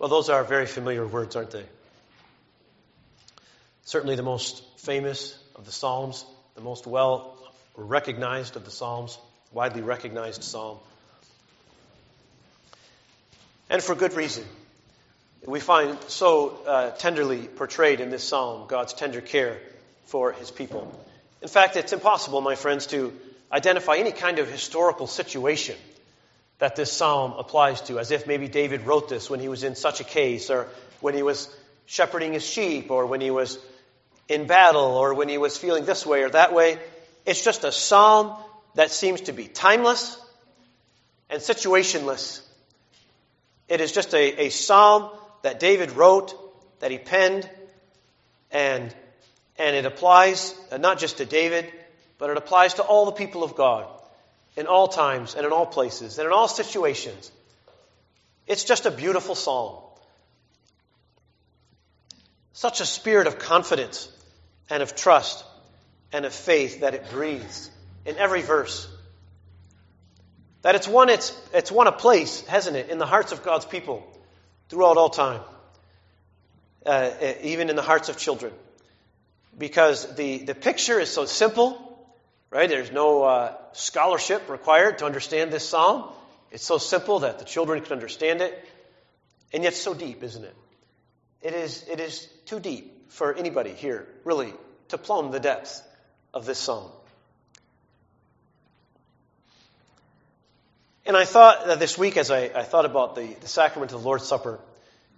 Well, those are very familiar words, aren't they? Certainly the most famous of the Psalms, the most well recognized of the Psalms, widely recognized Psalm. And for good reason. We find so uh, tenderly portrayed in this Psalm God's tender care for his people. In fact, it's impossible, my friends, to identify any kind of historical situation that this psalm applies to, as if maybe David wrote this when he was in such a case, or when he was shepherding his sheep, or when he was in battle, or when he was feeling this way or that way. It's just a psalm that seems to be timeless and situationless. It is just a, a psalm that David wrote, that he penned, and, and it applies not just to David, but it applies to all the people of God in all times and in all places and in all situations. It's just a beautiful psalm. Such a spirit of confidence and of trust and of faith that it breathes in every verse. That it's won, it's, it's won a place, hasn't it, in the hearts of God's people throughout all time, uh, even in the hearts of children. Because the, the picture is so simple right? There's no uh, scholarship required to understand this psalm. It's so simple that the children can understand it, and yet so deep, isn't it? It is, it is too deep for anybody here, really, to plumb the depths of this psalm. And I thought that this week, as I, I thought about the, the sacrament of the Lord's Supper,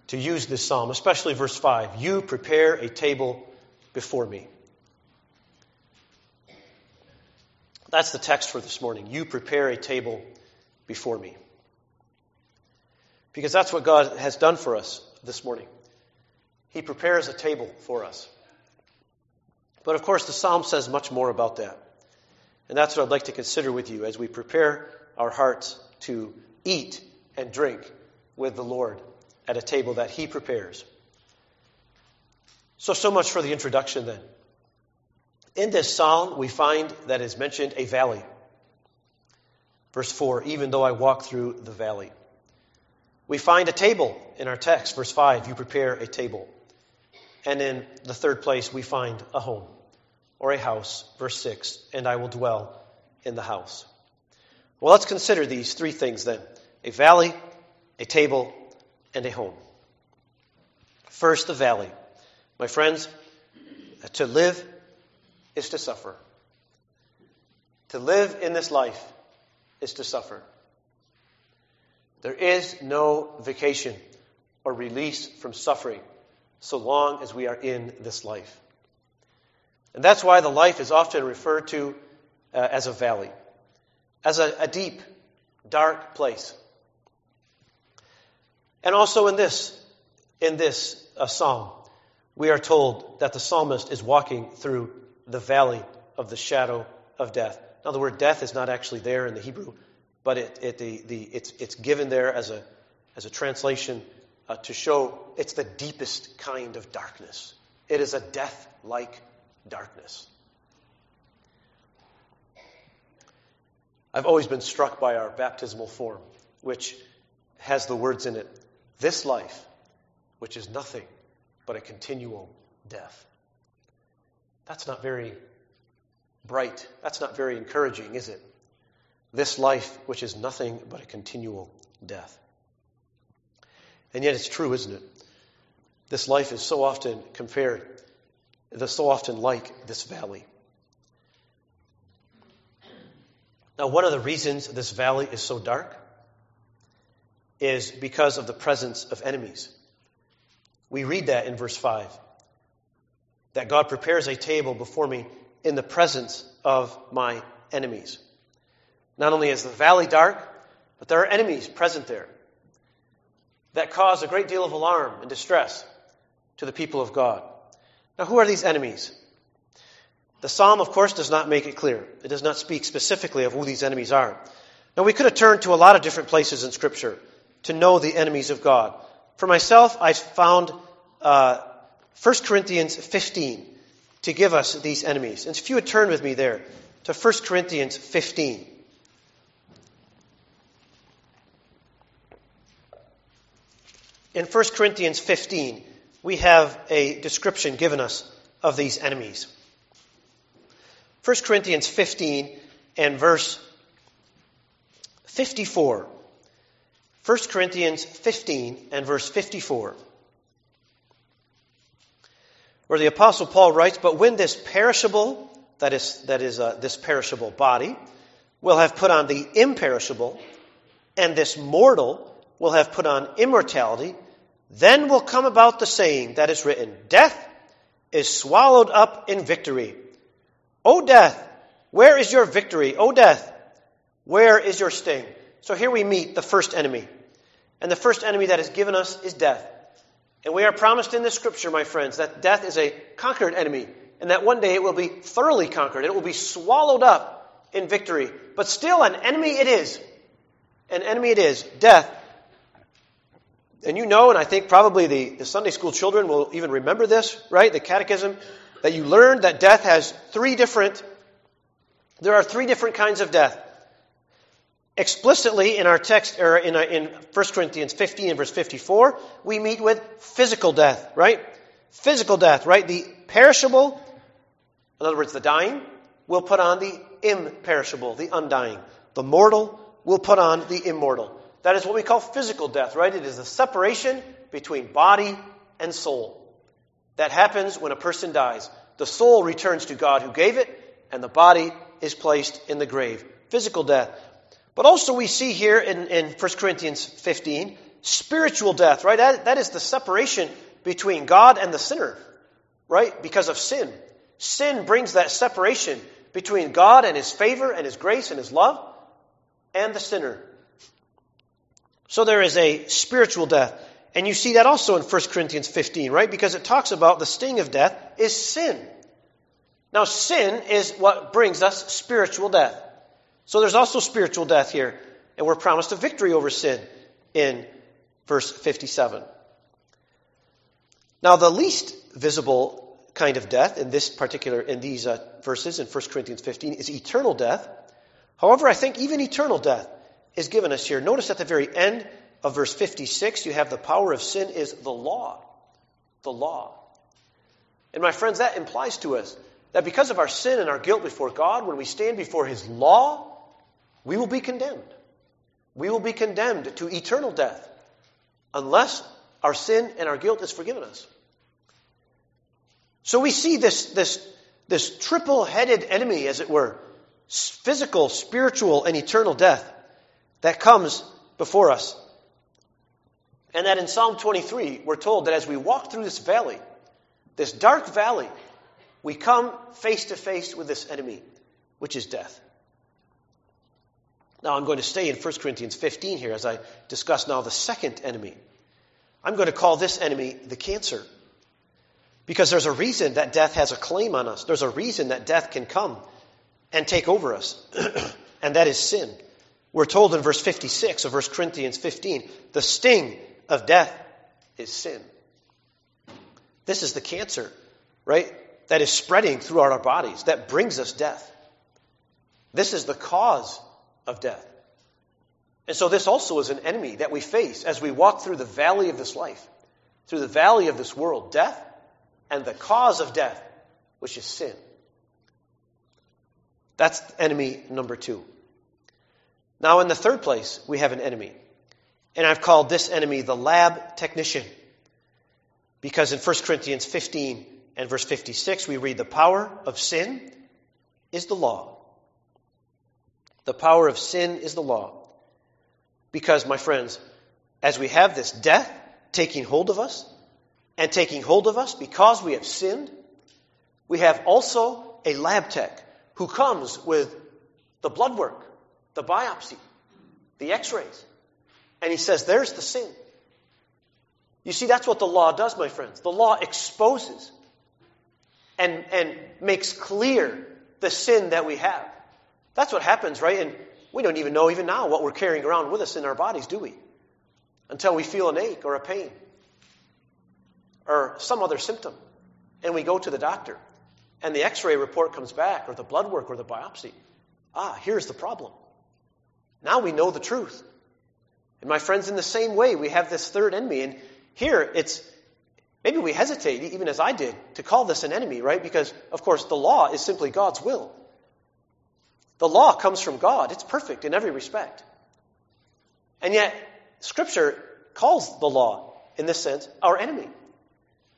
to use this psalm, especially verse 5 You prepare a table before me. That's the text for this morning. You prepare a table before me. Because that's what God has done for us this morning. He prepares a table for us. But of course, the psalm says much more about that. And that's what I'd like to consider with you as we prepare our hearts to eat and drink with the Lord at a table that He prepares. So, so much for the introduction then. In this psalm, we find that is mentioned a valley. Verse 4 Even though I walk through the valley. We find a table in our text. Verse 5 You prepare a table. And in the third place, we find a home or a house. Verse 6 And I will dwell in the house. Well, let's consider these three things then a valley, a table, and a home. First, the valley. My friends, to live is to suffer. To live in this life is to suffer. There is no vacation or release from suffering so long as we are in this life. And that's why the life is often referred to uh, as a valley, as a, a deep, dark place. And also in this, in this uh, psalm, we are told that the psalmist is walking through the valley of the shadow of death. Now, the word death is not actually there in the Hebrew, but it, it, the, the, it's, it's given there as a, as a translation uh, to show it's the deepest kind of darkness. It is a death like darkness. I've always been struck by our baptismal form, which has the words in it this life, which is nothing but a continual death. That's not very bright. That's not very encouraging, is it? This life, which is nothing but a continual death. And yet it's true, isn't it? This life is so often compared, so often like this valley. Now, one of the reasons this valley is so dark is because of the presence of enemies. We read that in verse 5 that God prepares a table before me in the presence of my enemies. Not only is the valley dark, but there are enemies present there that cause a great deal of alarm and distress to the people of God. Now, who are these enemies? The psalm, of course, does not make it clear. It does not speak specifically of who these enemies are. Now, we could have turned to a lot of different places in Scripture to know the enemies of God. For myself, I found uh, 1 Corinthians 15 to give us these enemies. And if you would turn with me there to 1 Corinthians 15. In 1 Corinthians 15, we have a description given us of these enemies. 1 Corinthians 15 and verse 54. 1 Corinthians 15 and verse 54. Where the Apostle Paul writes, But when this perishable, that is, that is uh, this perishable body, will have put on the imperishable, and this mortal will have put on immortality, then will come about the saying that is written, Death is swallowed up in victory. O death, where is your victory? O death, where is your sting? So here we meet the first enemy. And the first enemy that is given us is death. And we are promised in the scripture, my friends, that death is a conquered enemy, and that one day it will be thoroughly conquered. It will be swallowed up in victory. But still, an enemy it is. An enemy it is. Death. And you know, and I think probably the, the Sunday school children will even remember this, right? The catechism, that you learned that death has three different, there are three different kinds of death explicitly in our text, or in, uh, in 1 Corinthians 15 and verse 54, we meet with physical death, right? Physical death, right? The perishable, in other words, the dying, will put on the imperishable, the undying. The mortal will put on the immortal. That is what we call physical death, right? It is the separation between body and soul. That happens when a person dies. The soul returns to God who gave it, and the body is placed in the grave. Physical death. But also we see here in, in 1 Corinthians 15, spiritual death, right? That, that is the separation between God and the sinner, right? Because of sin. Sin brings that separation between God and His favor and His grace and His love and the sinner. So there is a spiritual death. And you see that also in 1 Corinthians 15, right? Because it talks about the sting of death is sin. Now, sin is what brings us spiritual death. So there's also spiritual death here, and we're promised a victory over sin in verse 57. Now, the least visible kind of death in this particular in these uh, verses in 1 Corinthians 15 is eternal death. However, I think even eternal death is given us here. Notice at the very end of verse 56, you have the power of sin is the law. The law. And my friends, that implies to us that because of our sin and our guilt before God, when we stand before His law, we will be condemned. We will be condemned to eternal death unless our sin and our guilt is forgiven us. So we see this, this, this triple headed enemy, as it were physical, spiritual, and eternal death that comes before us. And that in Psalm 23, we're told that as we walk through this valley, this dark valley, we come face to face with this enemy, which is death. Now, I'm going to stay in 1 Corinthians 15 here as I discuss now the second enemy. I'm going to call this enemy the cancer. Because there's a reason that death has a claim on us. There's a reason that death can come and take over us. and that is sin. We're told in verse 56 of 1 Corinthians 15 the sting of death is sin. This is the cancer, right? That is spreading throughout our bodies, that brings us death. This is the cause of death. And so this also is an enemy that we face as we walk through the valley of this life, through the valley of this world, death and the cause of death, which is sin. That's enemy number two. Now, in the third place, we have an enemy. And I've called this enemy the lab technician. Because in 1 Corinthians 15 and verse 56, we read, The power of sin is the law. The power of sin is the law. Because, my friends, as we have this death taking hold of us, and taking hold of us because we have sinned, we have also a lab tech who comes with the blood work, the biopsy, the x rays. And he says, There's the sin. You see, that's what the law does, my friends. The law exposes and, and makes clear the sin that we have. That's what happens, right? And we don't even know even now what we're carrying around with us in our bodies, do we? Until we feel an ache or a pain or some other symptom. And we go to the doctor. And the x ray report comes back, or the blood work, or the biopsy. Ah, here's the problem. Now we know the truth. And my friends, in the same way, we have this third enemy. And, here it's maybe we hesitate, even as I did, to call this an enemy, right? Because, of course, the law is simply God's will. The law comes from God, it's perfect in every respect. And yet, Scripture calls the law, in this sense, our enemy.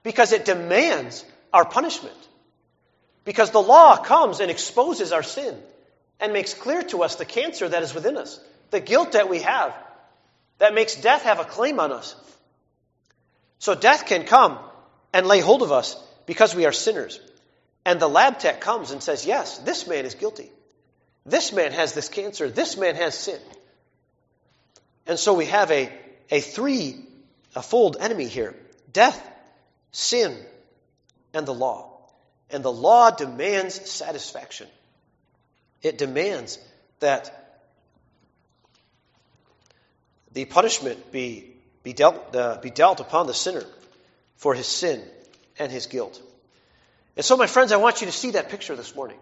Because it demands our punishment. Because the law comes and exposes our sin and makes clear to us the cancer that is within us, the guilt that we have, that makes death have a claim on us. So death can come and lay hold of us because we are sinners. And the lab tech comes and says, Yes, this man is guilty. This man has this cancer. This man has sin. And so we have a, a three a fold enemy here death, sin, and the law. And the law demands satisfaction. It demands that the punishment be, be, dealt, uh, be dealt upon the sinner for his sin and his guilt. And so, my friends, I want you to see that picture this morning.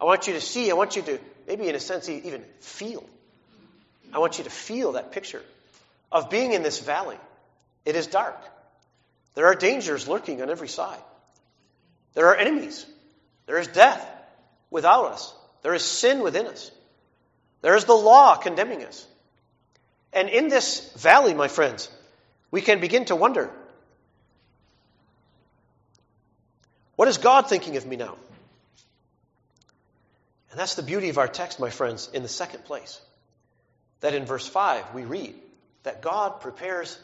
I want you to see, I want you to, maybe in a sense, even feel. I want you to feel that picture of being in this valley. It is dark. There are dangers lurking on every side. There are enemies. There is death without us. There is sin within us. There is the law condemning us. And in this valley, my friends, we can begin to wonder what is God thinking of me now? And that's the beauty of our text, my friends, in the second place. That in verse 5 we read that God prepares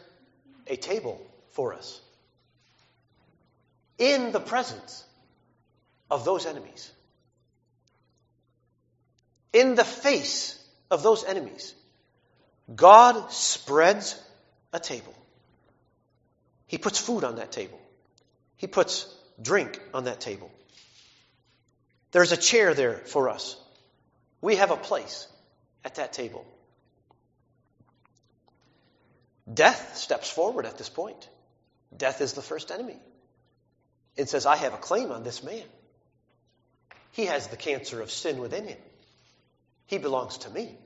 a table for us in the presence of those enemies. In the face of those enemies. God spreads a table. He puts food on that table. He puts drink on that table. There's a chair there for us. We have a place at that table. Death steps forward at this point. Death is the first enemy. It says, I have a claim on this man. He has the cancer of sin within him. He belongs to me.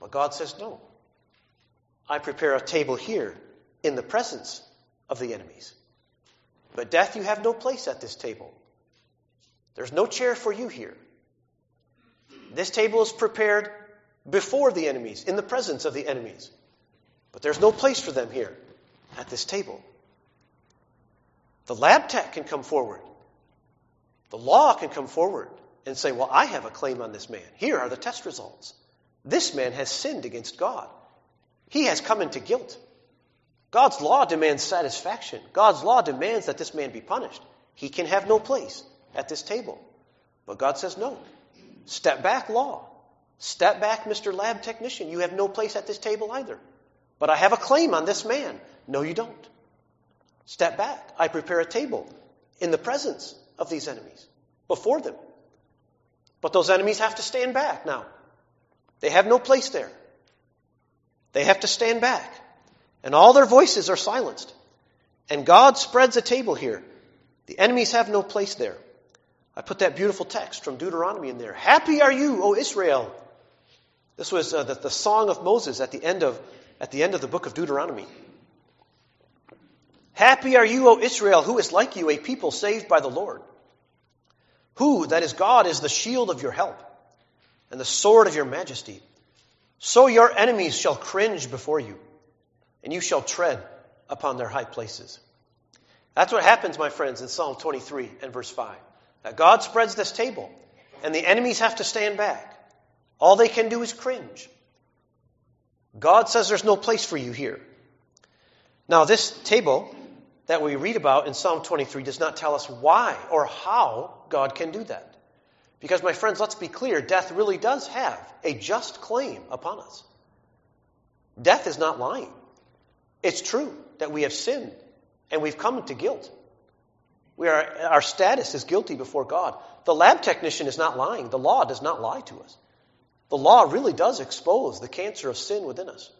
But God says, No. I prepare a table here in the presence of the enemies. But death, you have no place at this table. There's no chair for you here. This table is prepared before the enemies, in the presence of the enemies. But there's no place for them here at this table. The lab tech can come forward. The law can come forward and say, Well, I have a claim on this man. Here are the test results. This man has sinned against God. He has come into guilt. God's law demands satisfaction. God's law demands that this man be punished. He can have no place at this table. But God says, no. Step back, law. Step back, Mr. Lab Technician. You have no place at this table either. But I have a claim on this man. No, you don't. Step back. I prepare a table in the presence of these enemies, before them. But those enemies have to stand back now. They have no place there. They have to stand back. And all their voices are silenced. And God spreads a table here. The enemies have no place there. I put that beautiful text from Deuteronomy in there. Happy are you, O Israel. This was uh, the, the song of Moses at the end of at the end of the book of Deuteronomy. Happy are you, O Israel, who is like you, a people saved by the Lord. Who, that is God, is the shield of your help and the sword of your majesty. So your enemies shall cringe before you, and you shall tread upon their high places. That's what happens, my friends, in Psalm 23 and verse 5. That God spreads this table, and the enemies have to stand back. All they can do is cringe. God says there's no place for you here. Now, this table that we read about in Psalm 23 does not tell us why or how God can do that. Because, my friends, let's be clear death really does have a just claim upon us. Death is not lying. It's true that we have sinned and we've come to guilt. We are, our status is guilty before God. The lab technician is not lying. The law does not lie to us. The law really does expose the cancer of sin within us.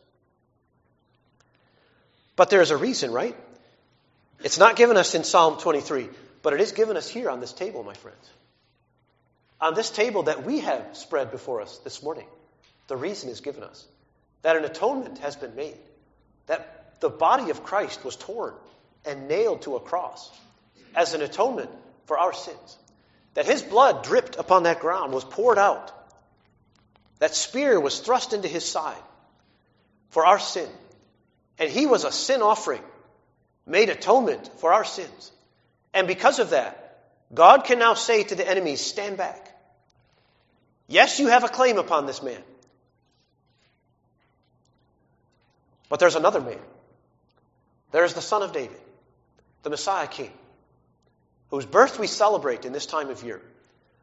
But there's a reason, right? It's not given us in Psalm 23, but it is given us here on this table, my friends. On this table that we have spread before us this morning, the reason is given us that an atonement has been made. that the body of Christ was torn and nailed to a cross as an atonement for our sins. That his blood dripped upon that ground, was poured out. That spear was thrust into his side for our sin. And he was a sin offering, made atonement for our sins. And because of that, God can now say to the enemies, Stand back. Yes, you have a claim upon this man. But there's another man. There's the Son of David, the Messiah King, whose birth we celebrate in this time of year,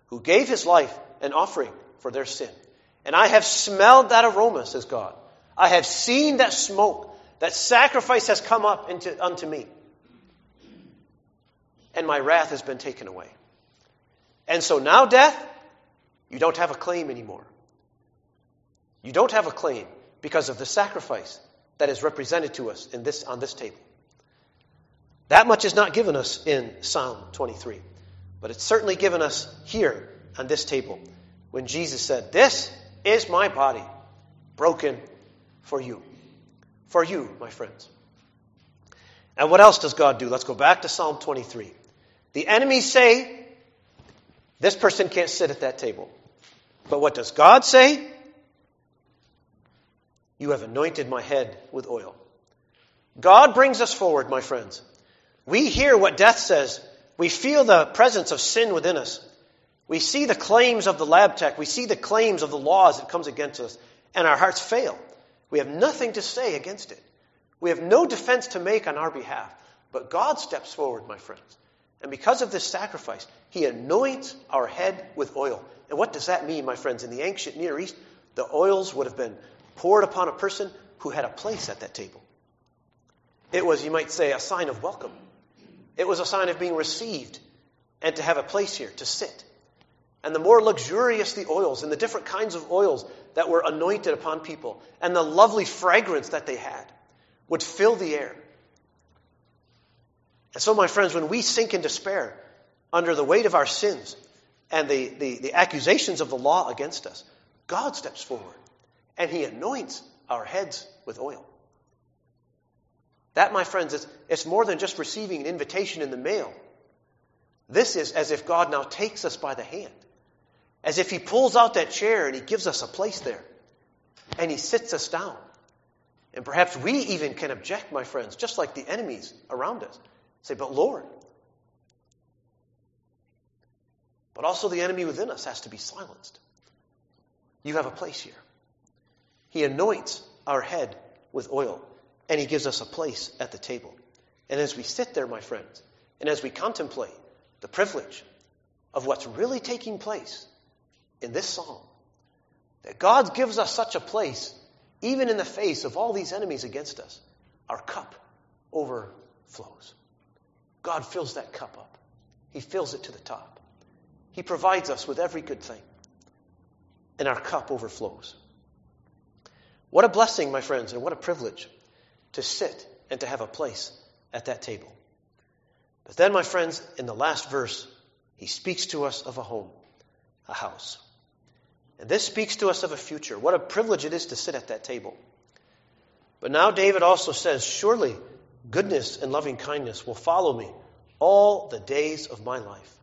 who gave his life an offering for their sin. And I have smelled that aroma, says God. I have seen that smoke. That sacrifice has come up into, unto me. And my wrath has been taken away. And so now, death, you don't have a claim anymore. You don't have a claim because of the sacrifice that is represented to us in this, on this table. That much is not given us in Psalm 23, but it's certainly given us here on this table when Jesus said, This is my body broken for you. For you, my friends. And what else does God do? Let's go back to Psalm 23. The enemies say, This person can't sit at that table. But what does God say? You have anointed my head with oil. God brings us forward, my friends. We hear what death says. We feel the presence of sin within us. We see the claims of the lab tech. We see the claims of the laws that comes against us. And our hearts fail. We have nothing to say against it. We have no defense to make on our behalf. But God steps forward, my friends. And because of this sacrifice, He anoints our head with oil. And what does that mean, my friends? In the ancient Near East, the oils would have been poured upon a person who had a place at that table. It was, you might say, a sign of welcome. It was a sign of being received and to have a place here to sit. And the more luxurious the oils and the different kinds of oils that were anointed upon people and the lovely fragrance that they had would fill the air. And so, my friends, when we sink in despair under the weight of our sins and the, the, the accusations of the law against us, God steps forward and he anoints our heads with oil. That, my friends, is, it's more than just receiving an invitation in the mail. This is as if God now takes us by the hand, as if he pulls out that chair and he gives us a place there, and he sits us down. And perhaps we even can object, my friends, just like the enemies around us. Say, but Lord. But also the enemy within us has to be silenced. You have a place here. He anoints our head with oil, and He gives us a place at the table. And as we sit there, my friends, and as we contemplate the privilege of what's really taking place in this psalm, that God gives us such a place, even in the face of all these enemies against us, our cup overflows. God fills that cup up, He fills it to the top. He provides us with every good thing, and our cup overflows. What a blessing, my friends, and what a privilege to sit and to have a place at that table. But then, my friends, in the last verse, he speaks to us of a home, a house. And this speaks to us of a future. What a privilege it is to sit at that table. But now David also says, Surely goodness and loving kindness will follow me all the days of my life.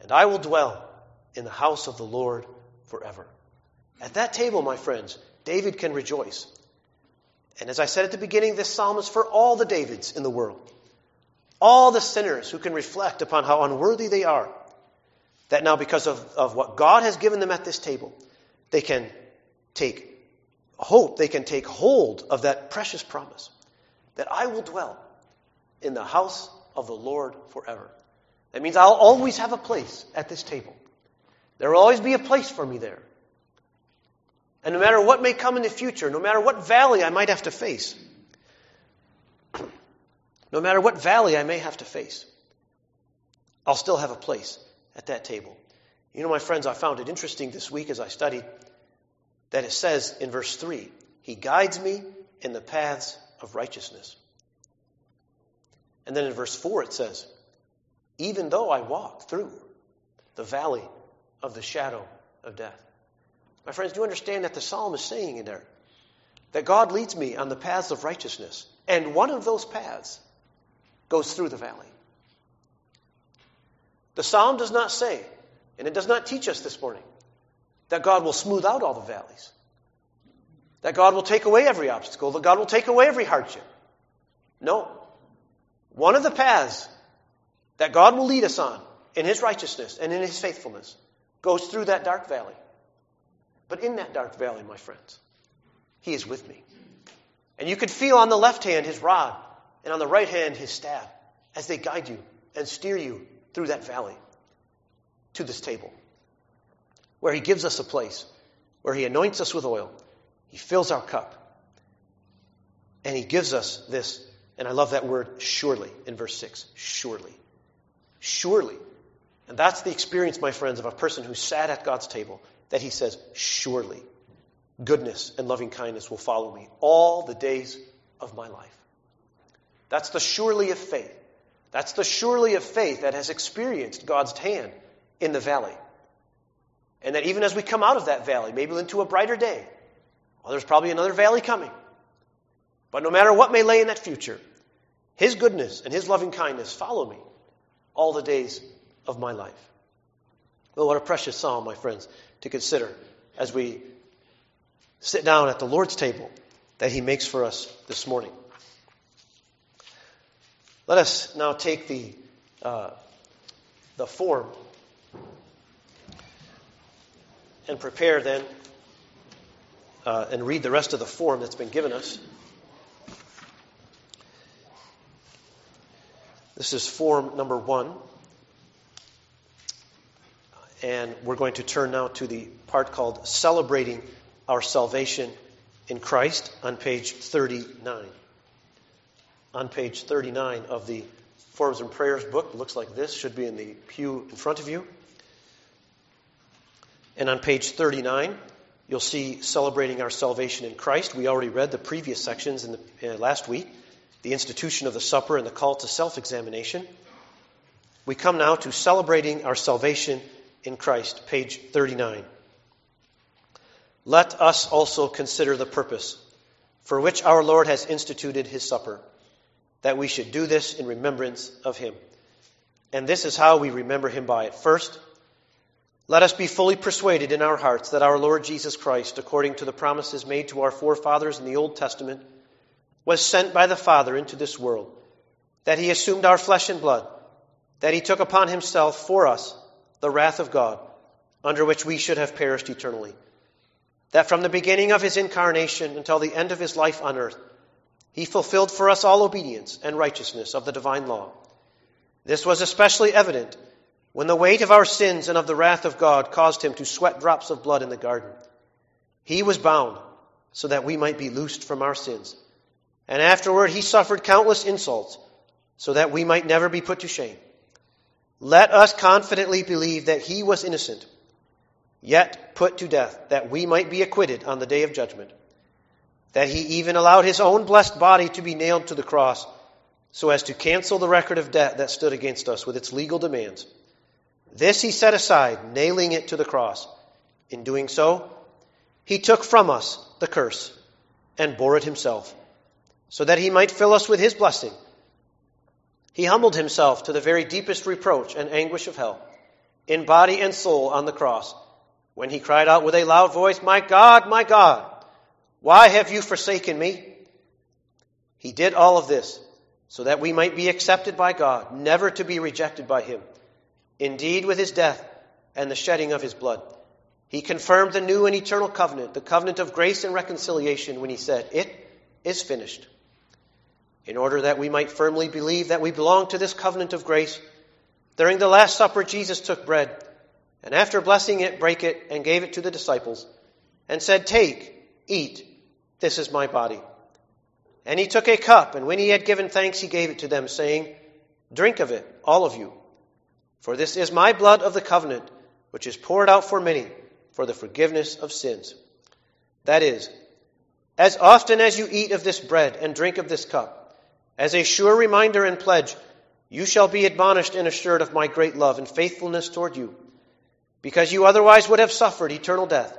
And I will dwell in the house of the Lord forever. At that table, my friends, David can rejoice. And as I said at the beginning, this psalm is for all the Davids in the world. All the sinners who can reflect upon how unworthy they are. That now, because of, of what God has given them at this table, they can take hope, they can take hold of that precious promise that I will dwell in the house of the Lord forever. That means I'll always have a place at this table. There will always be a place for me there. And no matter what may come in the future, no matter what valley I might have to face, no matter what valley I may have to face, I'll still have a place at that table. You know, my friends, I found it interesting this week as I studied that it says in verse 3 He guides me in the paths of righteousness. And then in verse 4 it says, Even though I walk through the valley of the shadow of death. My friends, do you understand that the psalm is saying in there that God leads me on the paths of righteousness. And one of those paths goes through the valley. The psalm does not say, and it does not teach us this morning, that God will smooth out all the valleys, that God will take away every obstacle, that God will take away every hardship. No. One of the paths that God will lead us on in His righteousness and in His faithfulness goes through that dark valley. But in that dark valley, my friends, He is with me. And you can feel on the left hand His rod and on the right hand His staff as they guide you and steer you through that valley to this table where He gives us a place, where He anoints us with oil, He fills our cup, and He gives us this. And I love that word surely in verse 6. Surely. Surely. And that's the experience, my friends, of a person who sat at God's table, that he says, Surely goodness and loving kindness will follow me all the days of my life. That's the surely of faith. That's the surely of faith that has experienced God's hand in the valley. And that even as we come out of that valley, maybe into a brighter day, well, there's probably another valley coming. But no matter what may lay in that future, His goodness and His loving kindness follow me all the days of my life. Well, what a precious psalm, my friends, to consider as we sit down at the Lord's table that He makes for us this morning. Let us now take the, uh, the form and prepare then uh, and read the rest of the form that's been given us. This is form number one. And we're going to turn now to the part called Celebrating Our Salvation in Christ on page 39. On page 39 of the Forms and Prayers book, it looks like this, should be in the pew in front of you. And on page 39, you'll see celebrating our salvation in Christ. We already read the previous sections in the, uh, last week the institution of the supper and the call to self examination. We come now to celebrating our salvation in Christ, page 39. Let us also consider the purpose for which our Lord has instituted his supper, that we should do this in remembrance of him. And this is how we remember him by it. First, let us be fully persuaded in our hearts that our Lord Jesus Christ, according to the promises made to our forefathers in the Old Testament, was sent by the Father into this world, that he assumed our flesh and blood, that he took upon himself for us the wrath of God, under which we should have perished eternally. That from the beginning of his incarnation until the end of his life on earth, he fulfilled for us all obedience and righteousness of the divine law. This was especially evident when the weight of our sins and of the wrath of God caused him to sweat drops of blood in the garden. He was bound so that we might be loosed from our sins. And afterward he suffered countless insults so that we might never be put to shame. Let us confidently believe that he was innocent, yet put to death, that we might be acquitted on the day of judgment. That he even allowed his own blessed body to be nailed to the cross so as to cancel the record of debt that stood against us with its legal demands this he set aside, nailing it to the cross. In doing so, he took from us the curse and bore it himself, so that he might fill us with his blessing. He humbled himself to the very deepest reproach and anguish of hell, in body and soul on the cross, when he cried out with a loud voice, My God, my God, why have you forsaken me? He did all of this so that we might be accepted by God, never to be rejected by him. Indeed, with his death and the shedding of his blood, he confirmed the new and eternal covenant, the covenant of grace and reconciliation, when he said, It is finished. In order that we might firmly believe that we belong to this covenant of grace, during the Last Supper, Jesus took bread, and after blessing it, brake it, and gave it to the disciples, and said, Take, eat, this is my body. And he took a cup, and when he had given thanks, he gave it to them, saying, Drink of it, all of you. For this is my blood of the covenant, which is poured out for many for the forgiveness of sins. That is, as often as you eat of this bread and drink of this cup, as a sure reminder and pledge, you shall be admonished and assured of my great love and faithfulness toward you, because you otherwise would have suffered eternal death.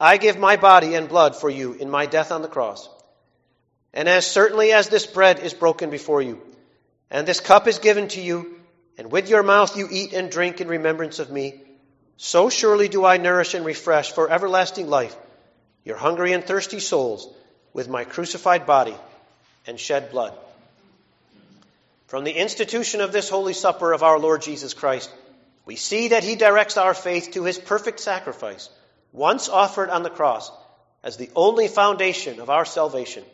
I give my body and blood for you in my death on the cross. And as certainly as this bread is broken before you, and this cup is given to you, and with your mouth you eat and drink in remembrance of me, so surely do I nourish and refresh for everlasting life your hungry and thirsty souls with my crucified body and shed blood. From the institution of this holy supper of our Lord Jesus Christ, we see that he directs our faith to his perfect sacrifice, once offered on the cross, as the only foundation of our salvation.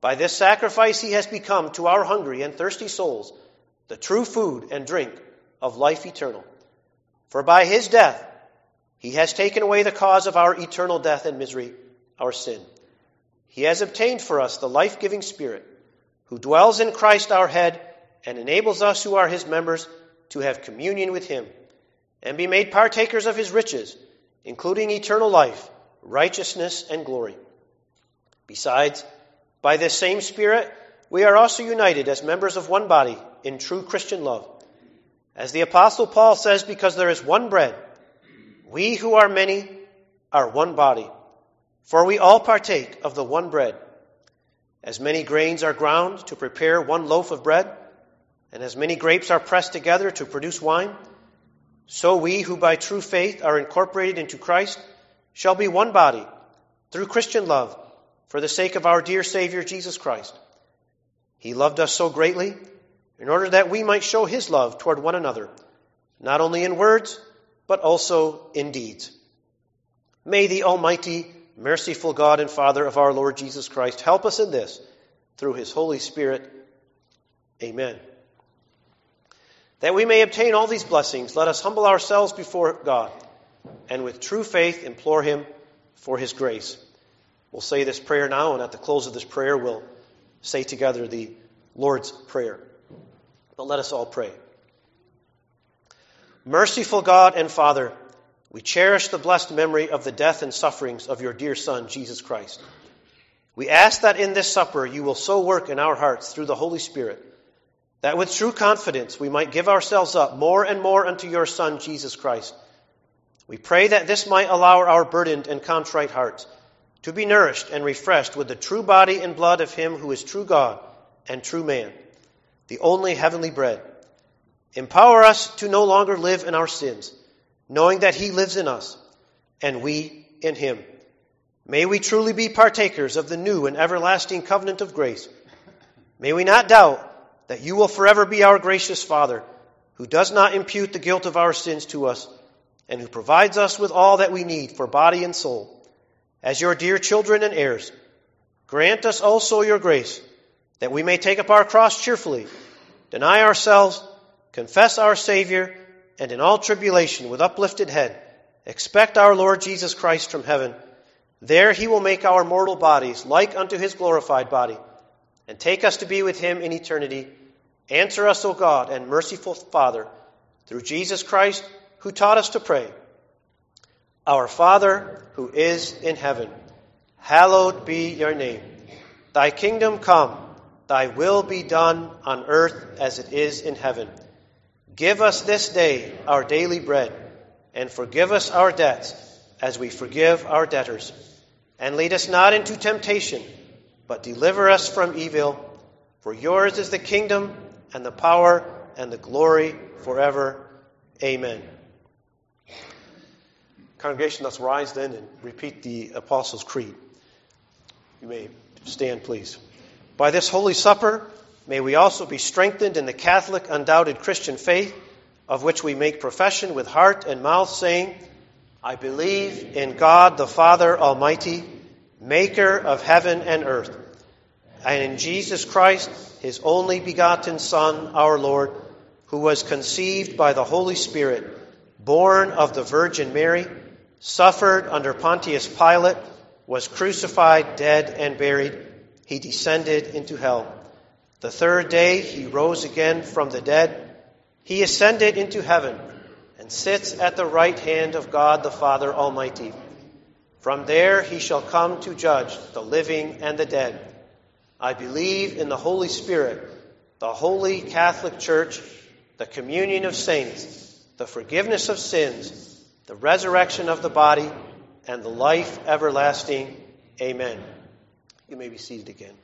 By this sacrifice, he has become to our hungry and thirsty souls the true food and drink of life eternal. For by his death, he has taken away the cause of our eternal death and misery, our sin. He has obtained for us the life giving Spirit, who dwells in Christ our head and enables us who are his members to have communion with him and be made partakers of his riches, including eternal life, righteousness, and glory. Besides, by this same Spirit, we are also united as members of one body in true Christian love. As the Apostle Paul says, because there is one bread, we who are many are one body, for we all partake of the one bread. As many grains are ground to prepare one loaf of bread, and as many grapes are pressed together to produce wine, so we who by true faith are incorporated into Christ shall be one body through Christian love for the sake of our dear Savior Jesus Christ. He loved us so greatly in order that we might show his love toward one another, not only in words, but also in deeds. May the Almighty, merciful God and Father of our Lord Jesus Christ help us in this through his Holy Spirit. Amen. That we may obtain all these blessings, let us humble ourselves before God and with true faith implore him for his grace. We'll say this prayer now, and at the close of this prayer, we'll say together the Lord's Prayer. But let us all pray. Merciful God and Father, we cherish the blessed memory of the death and sufferings of your dear Son, Jesus Christ. We ask that in this supper you will so work in our hearts through the Holy Spirit that with true confidence we might give ourselves up more and more unto your Son, Jesus Christ. We pray that this might allow our burdened and contrite hearts to be nourished and refreshed with the true body and blood of Him who is true God and true man, the only heavenly bread. Empower us to no longer live in our sins, knowing that He lives in us and we in Him. May we truly be partakers of the new and everlasting covenant of grace. May we not doubt that you will forever be our gracious Father, who does not impute the guilt of our sins to us, and who provides us with all that we need for body and soul as your dear children and heirs, grant us also your grace, that we may take up our cross cheerfully, deny ourselves, confess our Savior, and in all tribulation with uplifted head, expect our Lord Jesus Christ from heaven. There he will make our mortal bodies like unto his glorified body, and take us to be with him in eternity. Answer us, O God and merciful Father, through Jesus Christ, who taught us to pray. Our Father, who is in heaven, hallowed be your name. Thy kingdom come, thy will be done on earth as it is in heaven. Give us this day our daily bread, and forgive us our debts as we forgive our debtors. And lead us not into temptation, but deliver us from evil. For yours is the kingdom, and the power, and the glory forever. Amen. Congregation, let's rise then and repeat the Apostles' Creed. You may stand, please. By this Holy Supper, may we also be strengthened in the Catholic, undoubted Christian faith, of which we make profession with heart and mouth, saying, I believe in God the Father Almighty, maker of heaven and earth, and in Jesus Christ, his only begotten Son, our Lord, who was conceived by the Holy Spirit, born of the Virgin Mary, suffered under Pontius Pilate, was crucified, dead, and buried. He descended into hell. The third day he rose again from the dead. He ascended into heaven and sits at the right hand of God the Father Almighty. From there he shall come to judge the living and the dead. I believe in the Holy Spirit, the holy Catholic Church, the communion of saints, the forgiveness of sins, the resurrection of the body, and the life everlasting. Amen. You may be seated again.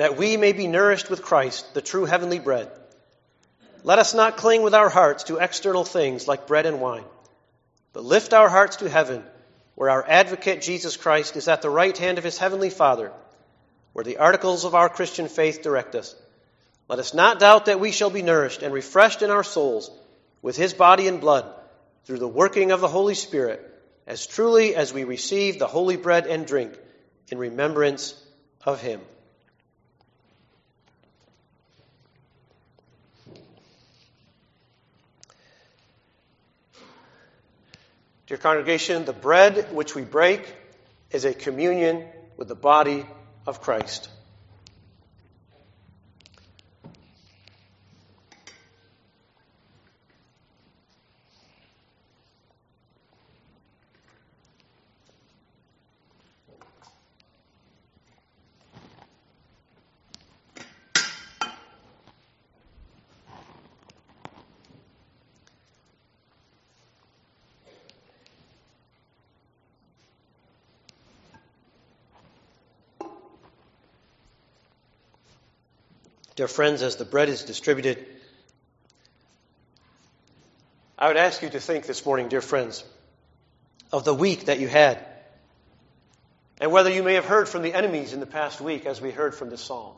That we may be nourished with Christ, the true heavenly bread. Let us not cling with our hearts to external things like bread and wine, but lift our hearts to heaven where our advocate Jesus Christ is at the right hand of his heavenly Father, where the articles of our Christian faith direct us. Let us not doubt that we shall be nourished and refreshed in our souls with his body and blood through the working of the Holy Spirit, as truly as we receive the holy bread and drink in remembrance of him. Dear congregation, the bread which we break is a communion with the body of Christ. Dear friends, as the bread is distributed, I would ask you to think this morning, dear friends, of the week that you had, and whether you may have heard from the enemies in the past week as we heard from this psalm.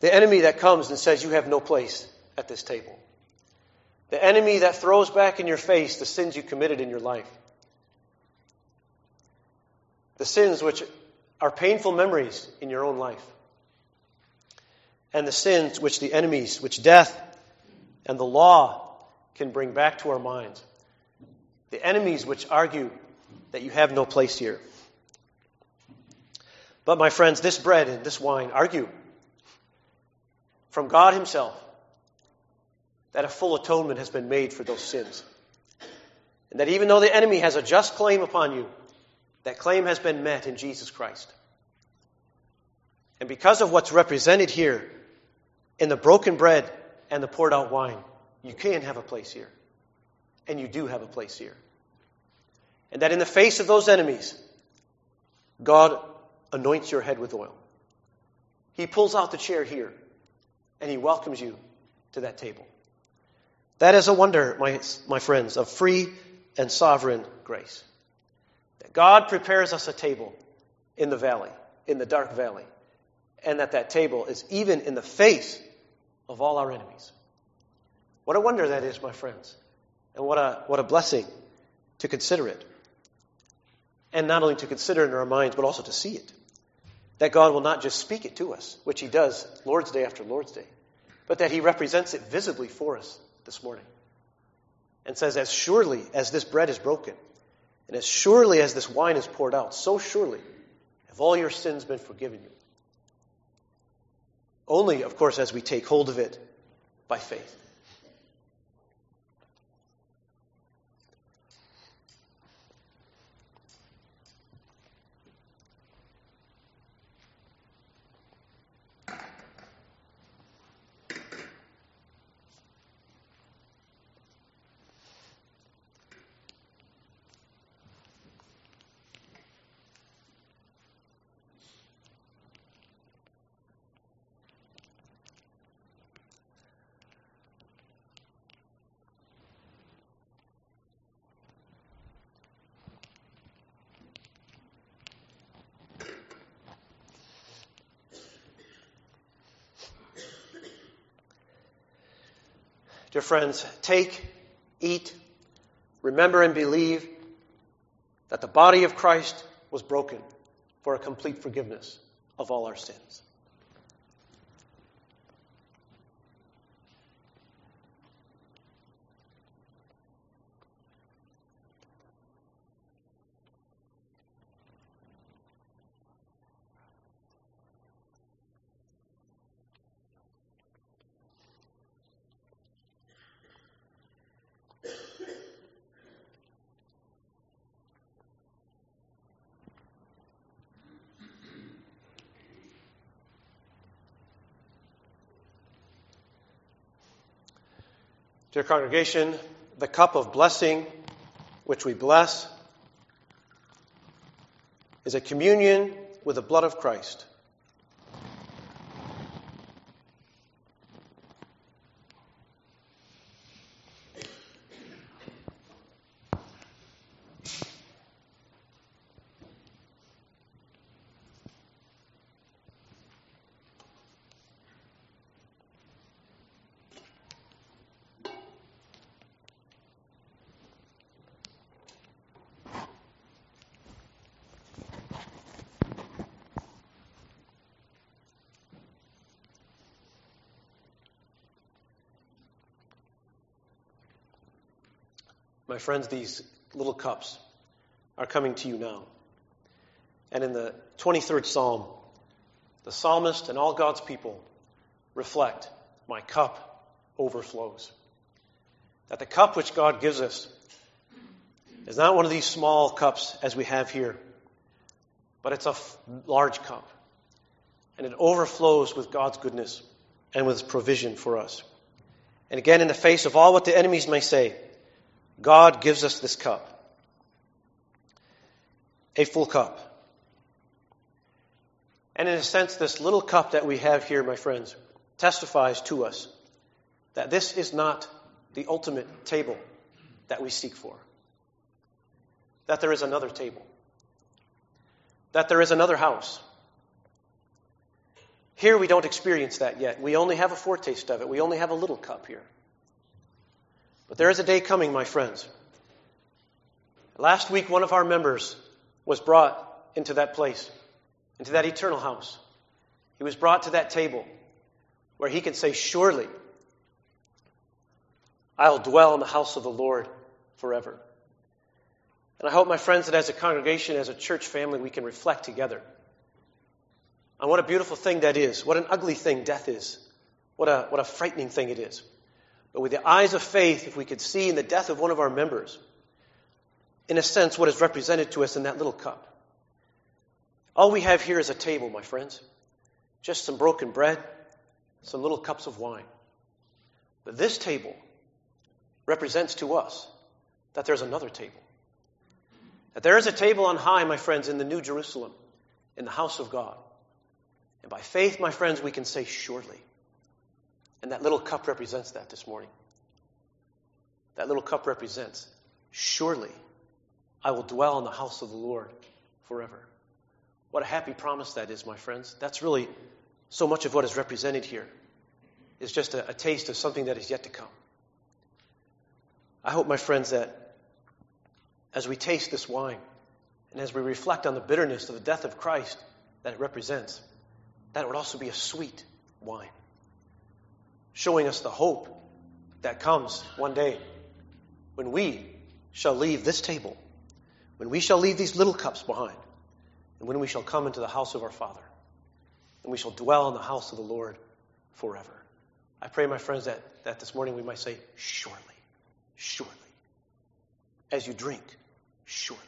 The enemy that comes and says you have no place at this table. The enemy that throws back in your face the sins you committed in your life. The sins which are painful memories in your own life and the sins which the enemies, which death and the law can bring back to our minds. The enemies which argue that you have no place here. But, my friends, this bread and this wine argue from God Himself that a full atonement has been made for those sins. And that even though the enemy has a just claim upon you, that claim has been met in Jesus Christ. And because of what's represented here, in the broken bread and the poured out wine, you can have a place here. And you do have a place here. And that in the face of those enemies, God anoints your head with oil. He pulls out the chair here and he welcomes you to that table. That is a wonder, my, my friends, of free and sovereign grace. That God prepares us a table in the valley, in the dark valley, and that that table is even in the face of all our enemies. What a wonder that is, my friends. And what a, what a blessing to consider it. And not only to consider it in our minds, but also to see it. That God will not just speak it to us, which He does Lord's Day after Lord's Day, but that He represents it visibly for us this morning. And says, As surely as this bread is broken, and as surely as this wine is poured out, so surely have all your sins been forgiven you. Only, of course, as we take hold of it by faith. Dear friends, take, eat, remember, and believe that the body of Christ was broken for a complete forgiveness of all our sins. Dear congregation, the cup of blessing which we bless is a communion with the blood of Christ. My friends, these little cups are coming to you now. And in the 23rd Psalm, the psalmist and all God's people reflect, My cup overflows. That the cup which God gives us is not one of these small cups as we have here, but it's a f- large cup. And it overflows with God's goodness and with His provision for us. And again, in the face of all what the enemies may say, God gives us this cup, a full cup. And in a sense, this little cup that we have here, my friends, testifies to us that this is not the ultimate table that we seek for. That there is another table. That there is another house. Here we don't experience that yet. We only have a foretaste of it. We only have a little cup here. But there is a day coming, my friends. Last week, one of our members was brought into that place, into that eternal house. He was brought to that table where he can say, Surely I'll dwell in the house of the Lord forever. And I hope, my friends, that as a congregation, as a church family, we can reflect together on what a beautiful thing that is, what an ugly thing death is, what a, what a frightening thing it is. But with the eyes of faith, if we could see in the death of one of our members, in a sense, what is represented to us in that little cup. All we have here is a table, my friends. Just some broken bread, some little cups of wine. But this table represents to us that there's another table. That there is a table on high, my friends, in the New Jerusalem, in the house of God. And by faith, my friends, we can say, surely. And that little cup represents that this morning. That little cup represents, surely I will dwell in the house of the Lord forever. What a happy promise that is, my friends. That's really so much of what is represented here is just a, a taste of something that is yet to come. I hope, my friends, that as we taste this wine and as we reflect on the bitterness of the death of Christ that it represents, that it would also be a sweet wine showing us the hope that comes one day when we shall leave this table, when we shall leave these little cups behind, and when we shall come into the house of our Father, and we shall dwell in the house of the Lord forever. I pray, my friends, that, that this morning we might say, Surely, surely. As you drink, surely.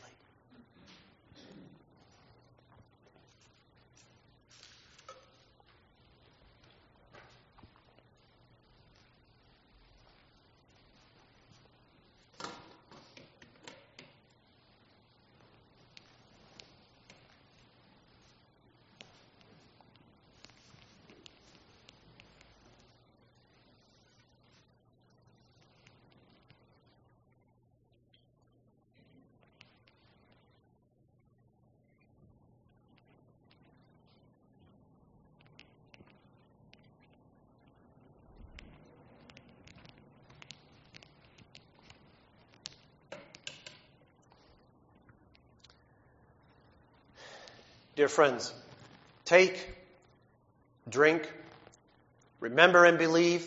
Dear friends, take, drink, remember and believe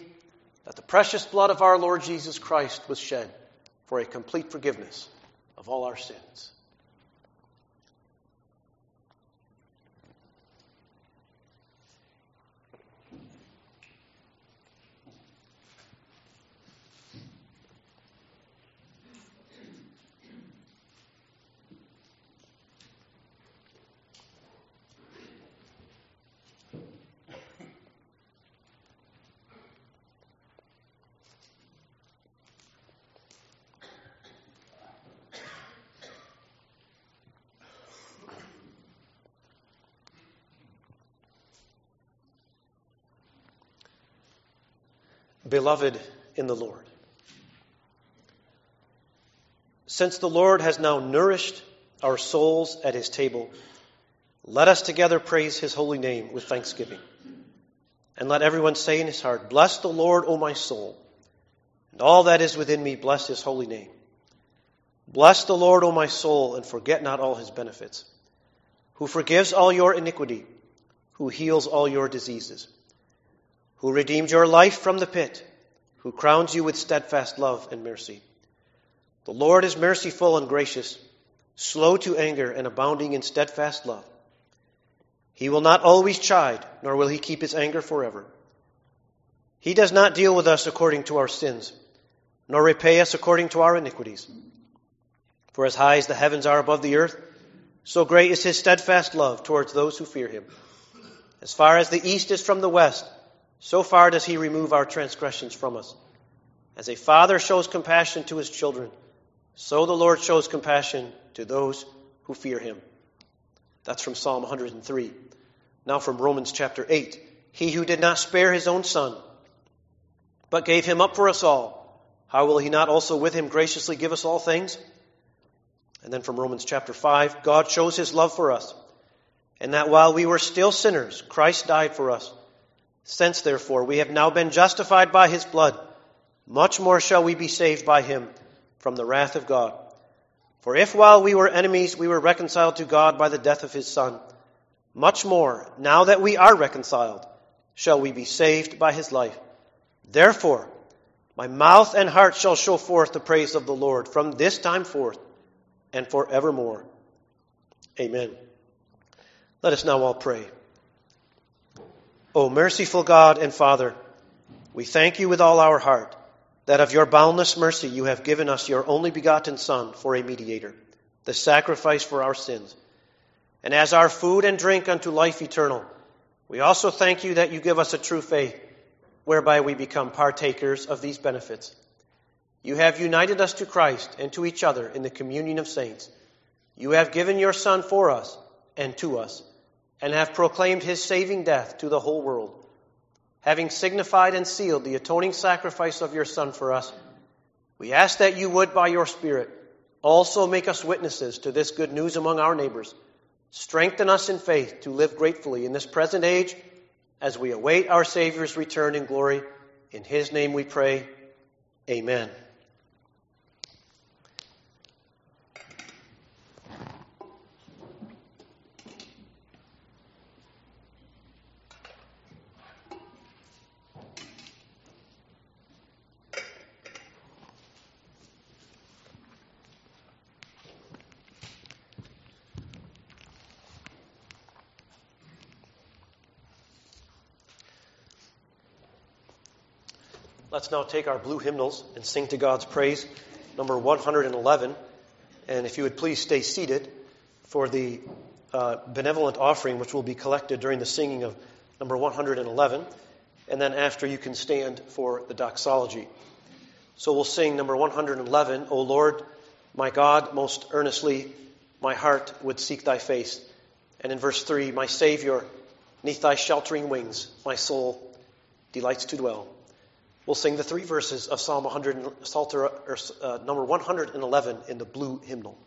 that the precious blood of our Lord Jesus Christ was shed for a complete forgiveness of all our sins. Beloved in the Lord. Since the Lord has now nourished our souls at his table, let us together praise his holy name with thanksgiving. And let everyone say in his heart, Bless the Lord, O my soul, and all that is within me, bless his holy name. Bless the Lord, O my soul, and forget not all his benefits, who forgives all your iniquity, who heals all your diseases, who redeemed your life from the pit, who crowns you with steadfast love and mercy. The Lord is merciful and gracious, slow to anger and abounding in steadfast love. He will not always chide, nor will he keep his anger forever. He does not deal with us according to our sins, nor repay us according to our iniquities. For as high as the heavens are above the earth, so great is his steadfast love towards those who fear him. As far as the east is from the west, so far does he remove our transgressions from us. As a father shows compassion to his children, so the Lord shows compassion to those who fear him. That's from Psalm 103. Now from Romans chapter 8. He who did not spare his own son, but gave him up for us all, how will he not also with him graciously give us all things? And then from Romans chapter 5, God shows his love for us, and that while we were still sinners, Christ died for us. Since, therefore, we have now been justified by his blood, much more shall we be saved by him from the wrath of God. For if while we were enemies we were reconciled to God by the death of his Son, much more, now that we are reconciled, shall we be saved by his life. Therefore, my mouth and heart shall show forth the praise of the Lord from this time forth and forevermore. Amen. Let us now all pray. O merciful God and Father, we thank you with all our heart that of your boundless mercy you have given us your only begotten Son for a mediator, the sacrifice for our sins. And as our food and drink unto life eternal, we also thank you that you give us a true faith, whereby we become partakers of these benefits. You have united us to Christ and to each other in the communion of saints. You have given your Son for us and to us, and have proclaimed his saving death to the whole world. Having signified and sealed the atoning sacrifice of your Son for us, we ask that you would, by your Spirit, also make us witnesses to this good news among our neighbors. Strengthen us in faith to live gratefully in this present age as we await our Savior's return in glory. In his name we pray. Amen. Now take our blue hymnals and sing to God's praise, number 111. And if you would please stay seated for the uh, benevolent offering, which will be collected during the singing of number 111. And then after, you can stand for the doxology. So we'll sing number 111, O Lord, my God, most earnestly my heart would seek thy face. And in verse 3, my Savior, neath thy sheltering wings, my soul delights to dwell. We'll sing the three verses of Psalm 100, Psalter, or, uh, number 111 in the blue hymnal.